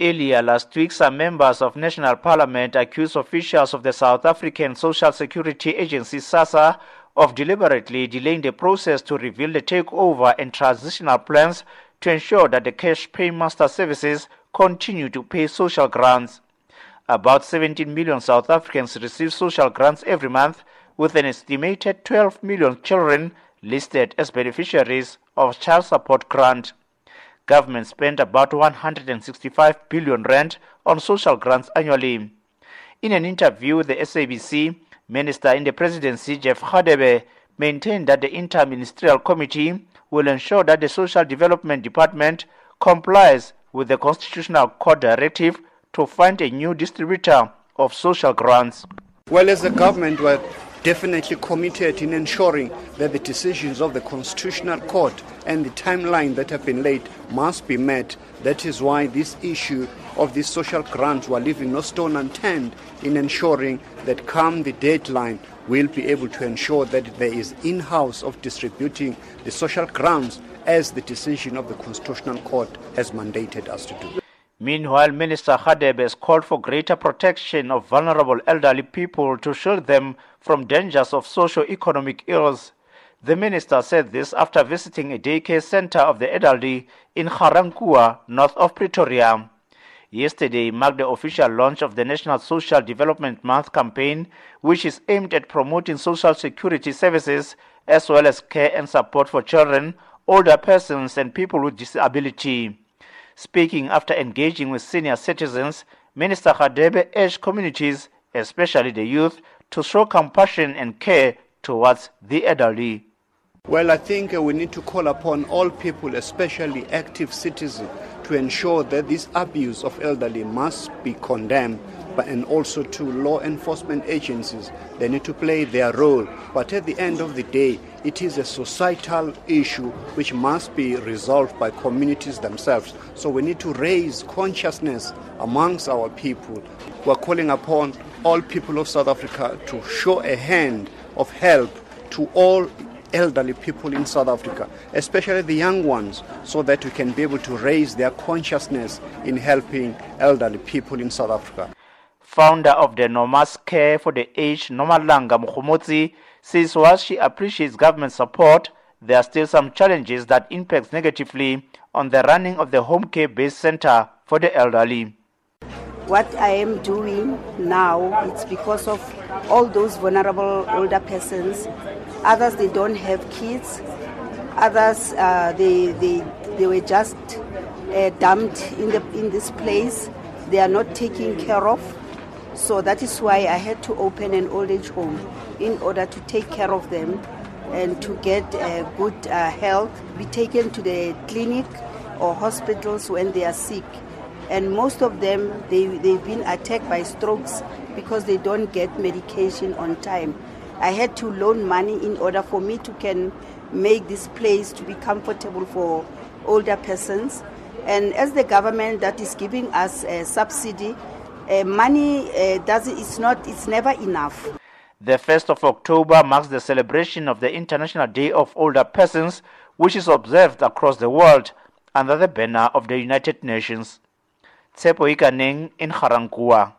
Earlier last week, some members of National Parliament accused officials of the South African Social Security Agency, SASSA, of deliberately delaying the process to reveal the takeover and transitional plans to ensure that the cash paymaster services continue to pay social grants. About 17 million South Africans receive social grants every month, with an estimated 12 million children listed as beneficiaries of child support grant government spent about 165 billion rand on social grants annually. In an interview with the SABC, Minister in the Presidency Jeff Radebe maintained that the Interministerial Committee will ensure that the Social Development Department complies with the Constitutional Court directive to find a new distributor of social grants. Well, as a government, we're definitely committed in ensuring that the decisions of the Constitutional Court and the timeline that have been laid must be met. That is why this issue of these social grants, we're leaving no stone unturned in ensuring that come the deadline, we'll be able to ensure that there is in-house of distributing the social grants as the decision of the Constitutional Court has mandated us to do. Meanwhile, Minister Radebe has called for greater protection of vulnerable elderly people to shield them from dangers of socio-economic ills. The minister said this after visiting a daycare center of the elderly in Ga-Rankuwa, north of Pretoria. Yesterday marked the official launch of the National Social Development Month campaign, which is aimed at promoting social security services as well as care and support for children, older persons, and people with disability. Speaking after engaging with senior citizens, Minister Radebe urged communities, especially the youth, to show compassion and care towards the elderly. Well, I think uh, we need to call upon all people, especially active citizens, to ensure that this abuse of elderly must be condemned and also to law enforcement agencies. They need to play their role. But at the end of the day, it is a societal issue which must be resolved by communities themselves. So we need to raise consciousness amongst our people. We're calling upon all people of South Africa to show a hand of help to all elderly people in South Africa, especially the young ones, so that we can be able to raise their consciousness in helping elderly people in South Africa founder of the Nomas Care for the Aged, Nomalanga Mukhomotsi, says while she appreciates government support, there are still some challenges that impact negatively on the running of the home care-based center for the elderly. What I am doing now, it's because of all those vulnerable older persons. Others, they don't have kids. Others, uh, they, they, they were just uh, dumped in, the, in this place. They are not taken care of. So that is why I had to open an old age home in order to take care of them and to get uh, good uh, health, be taken to the clinic or hospitals when they are sick. And most of them, they, they've been attacked by strokes because they don't get medication on time. I had to loan money in order for me to can make this place to be comfortable for older persons. And as the government that is giving us a subsidy, uh, money uh, does it's not it's never enough. The 1st of October marks the celebration of the International Day of Older Persons, which is observed across the world under the banner of the United Nations. tshepo e ikaneng en Jarrancua.